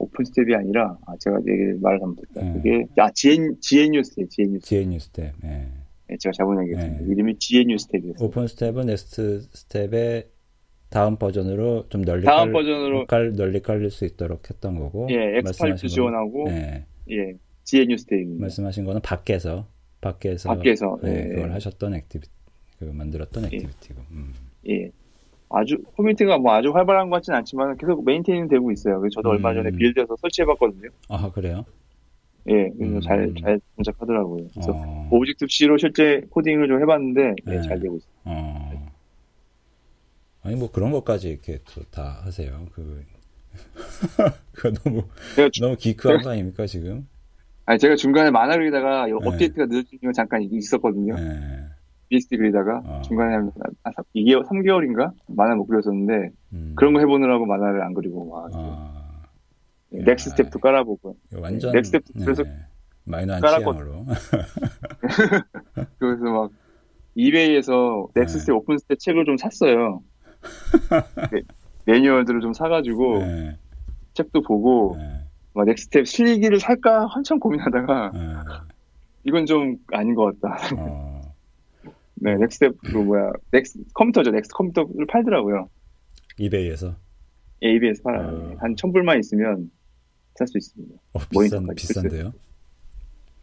OpenStep이 아니라 아, 제가 얘기 말을 잘못했다. 네. 그게 아 GN GNUstep, GNUstep. GNUstep. 네. 네 제가 잘못 얘기했습니다. 네. 이름이 GNUstep이었어요. OpenStep은 NeXT STEP의 다음 버전으로 좀 널리 다음 깔, 버전으로 깔, 널리 깔릴 수 있도록 했던 거고. 예, 엑스파일트 지원하고. 예. 예. GNUstep입니다. 말씀하신 거는 밖에서 밖에서, 밖에서 네, 네. 그걸 하셨던 activity, 그 만들었던 예. activity고. 음. 예. 아주 커뮤니티가 뭐 아주 활발한 것 같지는 않지만 계속 maintaining 되고 있어요. 그래서 저도 음. 얼마 전에 build해서 설치해봤거든요. 아 그래요? 예, 그래서 잘잘 음. 잘 동작하더라고요. 그래서 어. Objective-C로 실제 코딩을 좀 해봤는데 네. 네, 잘 되고 있어요. 어. 아니 뭐 그런 것까지 이렇게 다 하세요. 그 그 너무 너무 geek한 거 아닙니까 지금? 아니, 제가 중간에 만화 그리다가 네. 업데이트가 늦어지는 잠깐 있었거든요. 네. BSD 그리다가 어. 중간에 한 2개월, 3개월인가? 만화 못 그렸었는데, 음. 그런 거 해보느라고 만화를 안 그리고 와. 어. 네, NeXTSTEP도 깔아보고. 완전. NeXTSTEP 네. 그래서. 마이너한 깔았로 그래서 막, eBay에서 NeXTSTEP OpenStep 책을 좀 샀어요. 네, 매뉴얼들을 좀 사가지고, 네. 책도 보고, 네. 막 NeXTSTEP 실기를 살까 한참 고민하다가 네. 이건 좀 아닌 것 같다. 어. 네, NeXTSTEP 그 뭐야 넥스 컴퓨터죠. 넥스 컴퓨터를 팔더라고요. eBay에서. 예, eBay에서 팔아요. 어. 한 천불만 있으면 살 수 있습니다. 어, 비싼 비싼데요?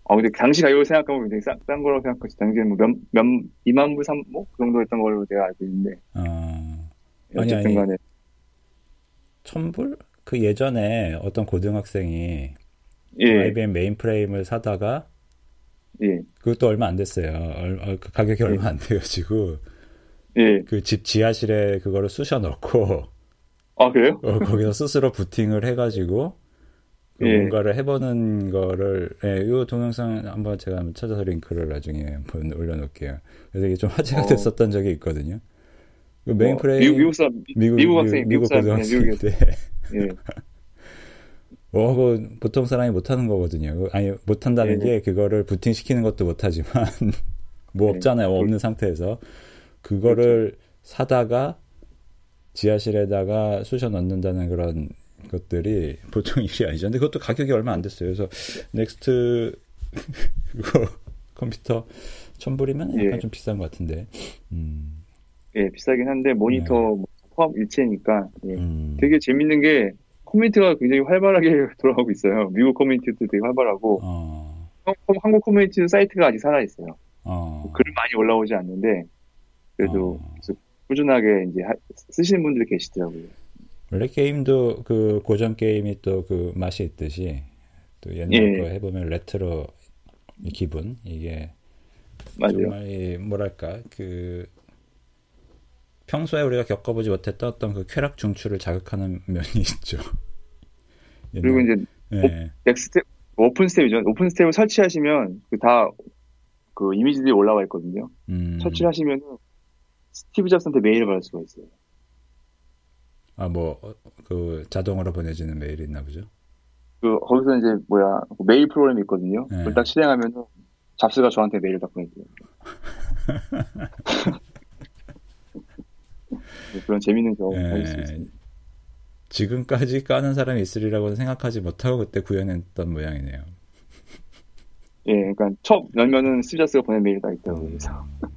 아 근데 당시 가격을 생각하면 굉장히 싼, 싼 거라고 생각하지. 당시에는 뭐 몇, 몇, 2만 불, 3, 뭐? 그 정도 였던 걸로 제가 알고 있는데. 어. 어쨌든 간에. 천불? 그 예전에 어떤 고등학생이 예. IBM 메인프레임을 사다가 예. 그것도 얼마 안 됐어요. 얼, 그 가격이 얼마 안 돼가지고 예. 그 집 지하실에 그거를 쑤셔 넣고 아 그래요? 어, 거기서 스스로 부팅을 해가지고 그 예. 뭔가를 해보는 거를 예, 이 동영상 한번 제가 한번 찾아서 링크를 나중에 한번 올려놓을게요. 그래서 이게 좀 화제가 어. 됐었던 적이 있거든요. 그 메인프레임 어, 미국, 사람 미국, 미국 학생 미국, 미국 고등학생인데 예. 뭐, 그 보통 사람이 못하는 거거든요. 아니, 못한다는 네. 게 그거를 부팅시키는 것도 못하지만, 뭐 네. 없잖아요. 뭐 없는 상태에서. 그거를 그렇죠. 사다가 지하실에다가 쑤셔 넣는다는 그런 것들이 보통 일이 아니죠. 근데 그것도 가격이 얼마 안 됐어요. 그래서 NeXT 그거 컴퓨터 천불이면 약간 예. 좀 비싼 것 같은데. 음. 예, 비싸긴 한데 모니터 네. 포함 일체니까 예. 음. 되게 재밌는 게 커뮤니티가 굉장히 활발하게 돌아가고 있어요. 미국 커뮤니티도 되게 활발하고 어. 한국 커뮤니티 사이트가 아직 살아 있어요. 어. 글 많이 올라오지 않는데 그래도 어. 꾸준하게 이제 하, 쓰시는 분들이 계시더라고요. 원래 게임도 그 고전 게임이 또 그 맛이 있듯이 또 옛날 예. 거 해보면 레트로 기분 이게 맞아요. 정말 뭐랄까 그 평소에 우리가 겪어보지 못했던 어떤 그 쾌락 중추를 자극하는 면이 있죠. 그리고 이제 네. NeXT OpenStep이죠. OpenStep을 설치하시면 그 다그 그 이미지들이 올라와 있거든요. 음. 설치하시면 스티브 잡스한테 메일을 받을 수가 있어요. 아, 뭐, 그, 자동으로 보내지는 메일이 있나 보죠? 그, 거기서 이제, 뭐야, 그 메일 프로그램이 있거든요. 네. 그걸 딱 실행하면은, 잡스가 저한테 메일을 딱 보내줘요. 뭐 그런 재밌는 경험을 예, 할수 있습니다. 지금까지 까는 사람이 있으리라고는 생각하지 못하고 그때 구현했던 모양이네요. 예, 그러니까 첫 열면은 스자스가 보낸 메일이 다 있더라고요. 그래서 음.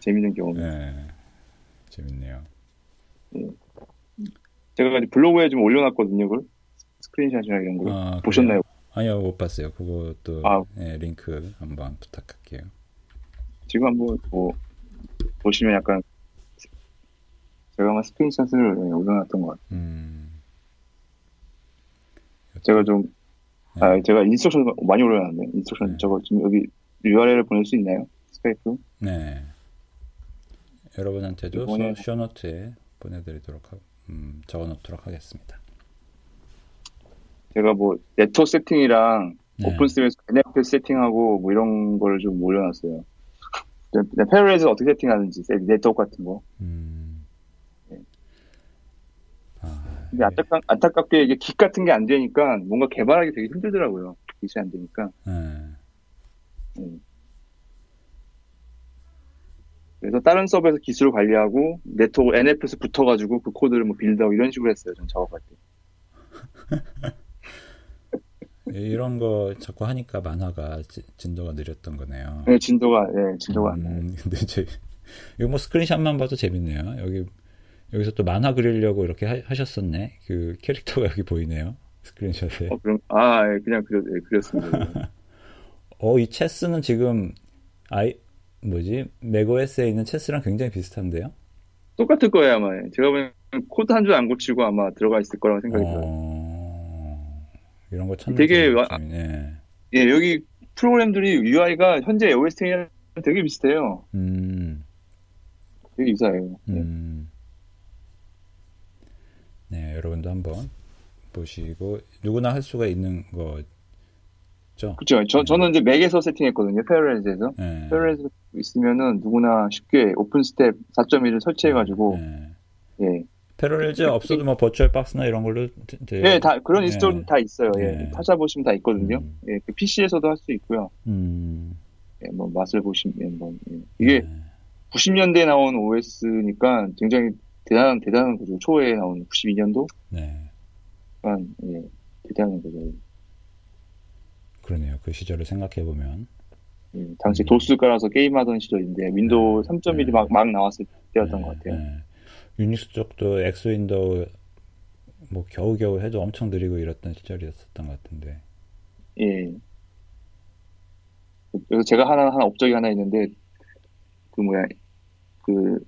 재밌는 경험. 예, 재밌네요. 예. 제가 블로그에 좀 올려놨거든요, 그걸 screenshot이나 이런 거 아, 보셨나요? 아니요, 못 봤어요. 그것도 아, 예, 링크 한번 부탁할게요. 지금 한번 뭐 보시면 약간 제가 아마 screenshot을 올려놨던 것 같아요. 음. 제가 좀, 네. 아, 제가 instruction 많이 올려놨네. instruction 네. 저거 지금 여기 URL을 보낼 수 있나요? Skype? 네. 여러분한테도 이번에... show note에 보내드리도록 하, 음, 적어놓도록 하겠습니다. 제가 뭐 네트워크 세팅이랑 네. OpenStep에서 NFS 세팅하고 뭐 이런 걸 좀 올려놨어요. Parallels에서 어떻게 세팅하는지 네트워크 같은 거. 음. 근데 안타깝, 안타깝게 이게 Git 같은 게 안 되니까 뭔가 개발하기 되게 힘들더라고요. 깃이 안 되니까. 네. 음. 그래서 다른 서버에서 기술을 관리하고 네트워크 NFS 붙어가지고 그 코드를 뭐 빌드하고 이런 식으로 했어요. 전 작업할 때. 이런 거 자꾸 하니까 만화가 지, 진도가 느렸던 거네요. 네, 진도가, 네, 진도가 음, 안 나요. 근데 제, 이거 뭐 스크린샷만 봐도 재밌네요. 여기, 여기서 또 만화 그리려고 이렇게 하, 셨었네. 그 캐릭터가 여기 보이네요. 스크린샷에. 어, 그럼, 아, 예, 그냥 그렸, 예, 그렸습니다. 어, 이 체스는 지금, 아이, 뭐지? macOS에 있는 체스랑 굉장히 비슷한데요? 똑같을 거예요, 아마. 제가 보기엔 코드 한 줄 안 고치고 아마 들어가 있을 거라고 생각이 어... 들어요. 이런 거 찾는 되게 와, 예. 예 여기 프로그램들이 UI가 현재 OS 10이랑 되게 비슷해요. 음. 되게 유사해요. 예. 음. 네, 여러분도 한번 보시고 누구나 할 수가 있는 거죠. 그렇죠. 저 네. 저는 이제 Mac에서 세팅했거든요. Parallels에서. 네. Parallels 있으면은 누구나 쉽게 OpenStep 4.1을 설치해가지고 네. 예. Parallels 없어도 뭐 버추얼 박스나 이런 걸로 네, 네다 그런 install 네. 다 있어요. 예. 네. 찾아보시면 다 있거든요. 음. 예, 그 PC에서도 할 수 있고요. 음. 예, 뭐 맛을 보시면 뭐 예. 이게 네. 90년대에 나온 OS니까 굉장히 대단한 대단한 거죠. 초에 나온 92년도. 네. 그러니까 예, 대단한 거죠. 그러네요. 그 시절을 생각해 보면. 예, 당시 음. 도스 깔아서 게임하던 시절인데 윈도우 3.1이 막, 막 나왔을 때였던 것 같아요. 유닉스 쪽도 엑스 윈도우 뭐 겨우겨우 해도 엄청 느리고 이랬던 시절이었었던 것 같은데. 예. 그래서 제가 하나 하나 업적이 하나 있는데 그 뭐야 그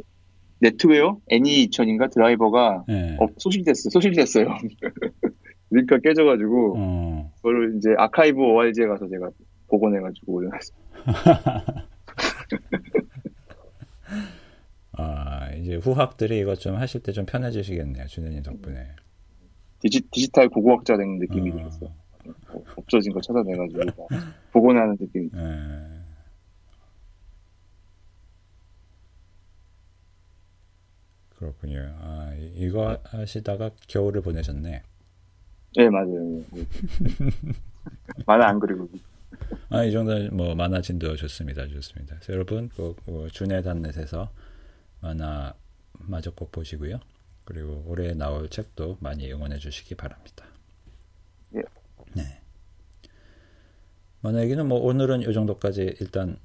네트웨어 애니 2000인가 드라이버가 예. 어, 소실됐어 소실됐어요. 링크가 깨져가지고 어. 그걸 이제 아카이브 ORG에 가서 제가 복원해가지고 올려놨어요. 아, 이제 후학들이 이것 좀 하실 때 좀 편해지시겠네요. 준현님 덕분에. 디지, 디지털 고고학자 된 느낌이 어. 들었어. 없어진 거 찾아내가지고 복원하는 느낌. 네. 그렇군요. 아, 이거 하시다가 겨울을 보내셨네. 네, 맞아요. 만화 안 그리고. 아, 이 정도는 뭐 만화 진도 좋습니다. 좋습니다. 여러분, 꼭 그, 준의 단넷에서 만화 마저 꼭 보시고요. 그리고 올해 나올 책도 많이 응원해 주시기 바랍니다. 예. 네. 만화 얘기는 뭐 오늘은 이 정도까지 일단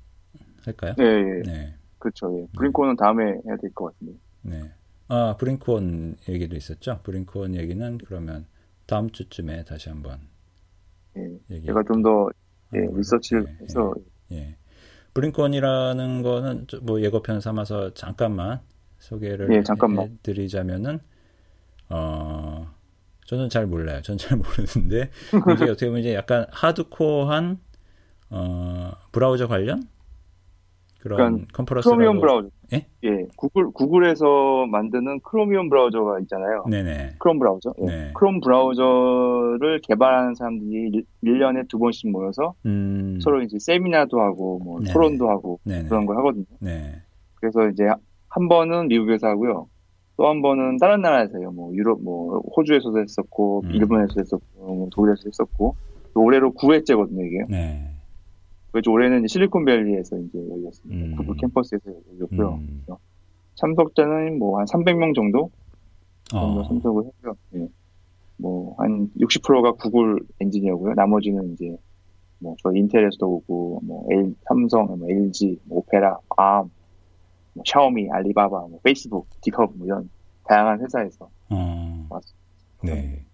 할까요? 네. 예. 네. 그렇죠. 예. 브링크온은 다음에 해야 될 것 같은데. 네. 아 브링크온 얘기도 있었죠. 브링크온 얘기는 그러면 다음 주쯤에 다시 한번. 예. 제가 좀더 예, 리서치를 예, 해서. 예. 예. 브링콘이라는 거는 뭐 예고편 삼아서 잠깐만 소개를 예, 잠깐만. 해드리자면은 어 저는 잘 몰라요. 저는 잘 모르는데 이게 어떻게 보면 이제 약간 하드코어한 어 브라우저 관련 그런 컨퍼런스 크로미움 브라우저. 예? 예. 구글 구글에서 만드는 크로미움 브라우저가 있잖아요. 네네. 크롬 브라우저. 예. 네. 크롬 브라우저를 개발하는 사람들이 1, 년에두 번씩 모여서 음. 서로 이제 세미나도 하고 뭐 네네. 토론도 하고 네네. 그런 걸 하거든요. 네. 그래서 이제 한 번은 미국에서 하고요. 또 한 번은 다른 나라에서 해요. 뭐 유럽 뭐 호주에서도 했었고 음. 일본에서 했었고 뭐 독일에서 했었고 올해로 9회째거든요, 이게. 네. 그래서 올해는 실리콘밸리에서 이제 열렸습니다. 음. 구글 캠퍼스에서 열렸고요. 음. 참석자는 뭐 한 300명 정도 정도 어. 참석을 했고요. 네. 뭐한 60%가 구글 엔지니어고요. 나머지는 이제 뭐저 인텔에서도 오고 뭐 L, 삼성, 뭐 LG, 뭐 오페라, 암, 뭐 샤오미, 알리바바, 뭐 페이스북, 디컵 뭐 이런 다양한 회사에서 어. 왔습니다. 네.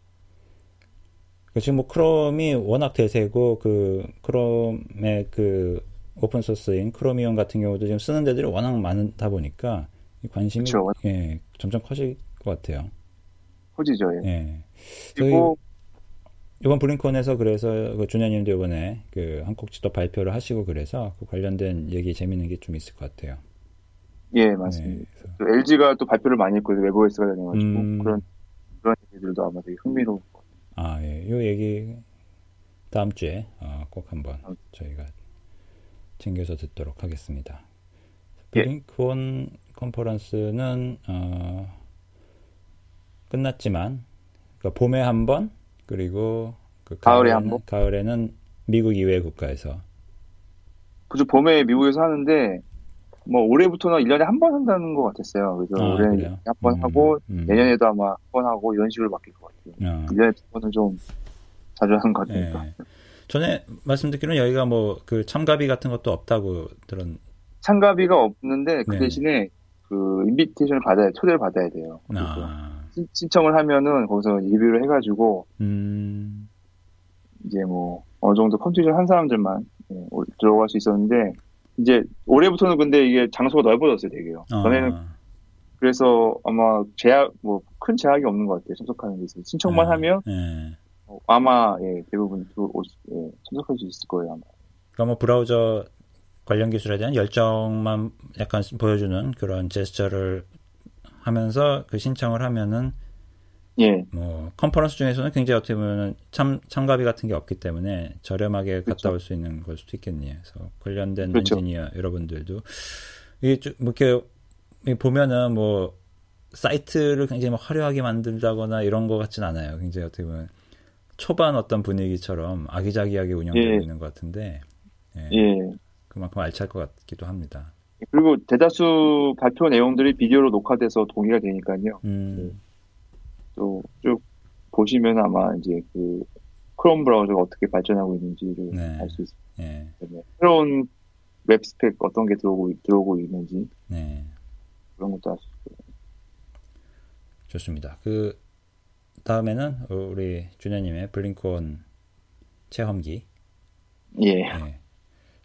그 지금 뭐 크롬이 워낙 대세고 그 크롬의 그 오픈 소스인 크로미움 같은 경우도 지금 쓰는 데들이 워낙 많다 보니까 관심이 그쵸. 예, 점점 커질 것 같아요. 커지죠. 예. 예. 그리고 이번 브링콘에서 그래서 그 준현님도 이번에 그 한국 지도 발표를 하시고 그래서 그 관련된 얘기 재밌는 게 좀 있을 것 같아요. 예, 맞습니다. 네, 또 LG가 또 발표를 많이 했고 웹OS가 되어가지고 음... 그런 그런 얘기들도 아마 되게 흥미로울 아, 예. 요 얘기 다음 주에 어, 꼭 한번 저희가 챙겨서 듣도록 하겠습니다. 블링크온 예. 컨퍼런스는 어, 끝났지만 그러니까 봄에 한 번, 그리고 그 가을에 한 번. 가을에는 미국 이외 국가에서. 그죠 봄에 미국에서 하는데 뭐 올해부터는 1년에 한 번 한다는 것 같았어요. 그래서 아, 올해 한번 음, 하고 음. 내년에도 아마 한 번 하고 이런 식으로 바뀔 것 같아요. 어. 1년에 두 번은 좀 자주 하는 것 같으니까. 네. 전에 말씀 듣기로는 여기가 뭐 그 참가비 같은 것도 없다고 들은. 참가비가 없는데 그 네. 대신에 그 인비테이션을 받아야 초대를 받아야 돼요. 아. 신청을 하면은 거기서 리뷰를 해가지고 음. 이제 뭐 어느 정도 컨디션 한 사람들만 예, 들어갈 수 있었는데 이제 올해부터는 근데 이게 장소가 넓어졌어요, 되게요. 아. 전에는 그래서 아마 제약 뭐 큰 제약이 없는 것 같아요. 참석하는 데 있어서 신청만 네. 하면 네. 어, 아마 예, 대부분 오, 예, 참석할 수 있을 거예요. 아마. 그러니까 뭐 브라우저 관련 기술에 대한 열정만 약간 보여주는 그런 제스처를 하면서 그 신청을 하면은 예. 뭐 컨퍼런스 중에서는 굉장히 어떻게 보면 참 참가비 같은 게 없기 때문에 저렴하게 그렇죠. 갔다 올 수 있는 걸 수도 있겠네요. 그래서 관련된 그렇죠. 엔지니어 여러분들도 이게 좀뭐 이렇게 보면은 뭐 사이트를 굉장히 막 화려하게 만들다거나 이런 것 같진 않아요. 굉장히 어떻게 보면 초반 어떤 분위기처럼 아기자기하게 운영되고 예. 있는 것 같은데 예. 예. 그만큼 알찰 것 같기도 합니다. 그리고 대다수 발표 내용들이 비디오로 녹화돼서 공유가 되니까요. 음. 또 쭉 보시면 아마 이제 그 크롬 브라우저가 어떻게 발전하고 있는지를 네. 알수 있습니다. 네. 새로운 웹 스펙 어떤 게 들어오고 들어오고 있는지 네. 그런 것도 알 수 있고요. 좋습니다. 그 다음에는 우리 준현님의 블링콘 체험기 예. 네.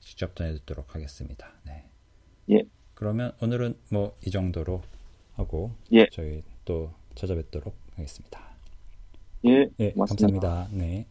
직접 전해듣도록 하겠습니다. 네. 예. 그러면 오늘은 뭐 이 정도로 하고 예. 저희 또 찾아뵙도록 하겠습니다. 예, 예 감사합니다. 네.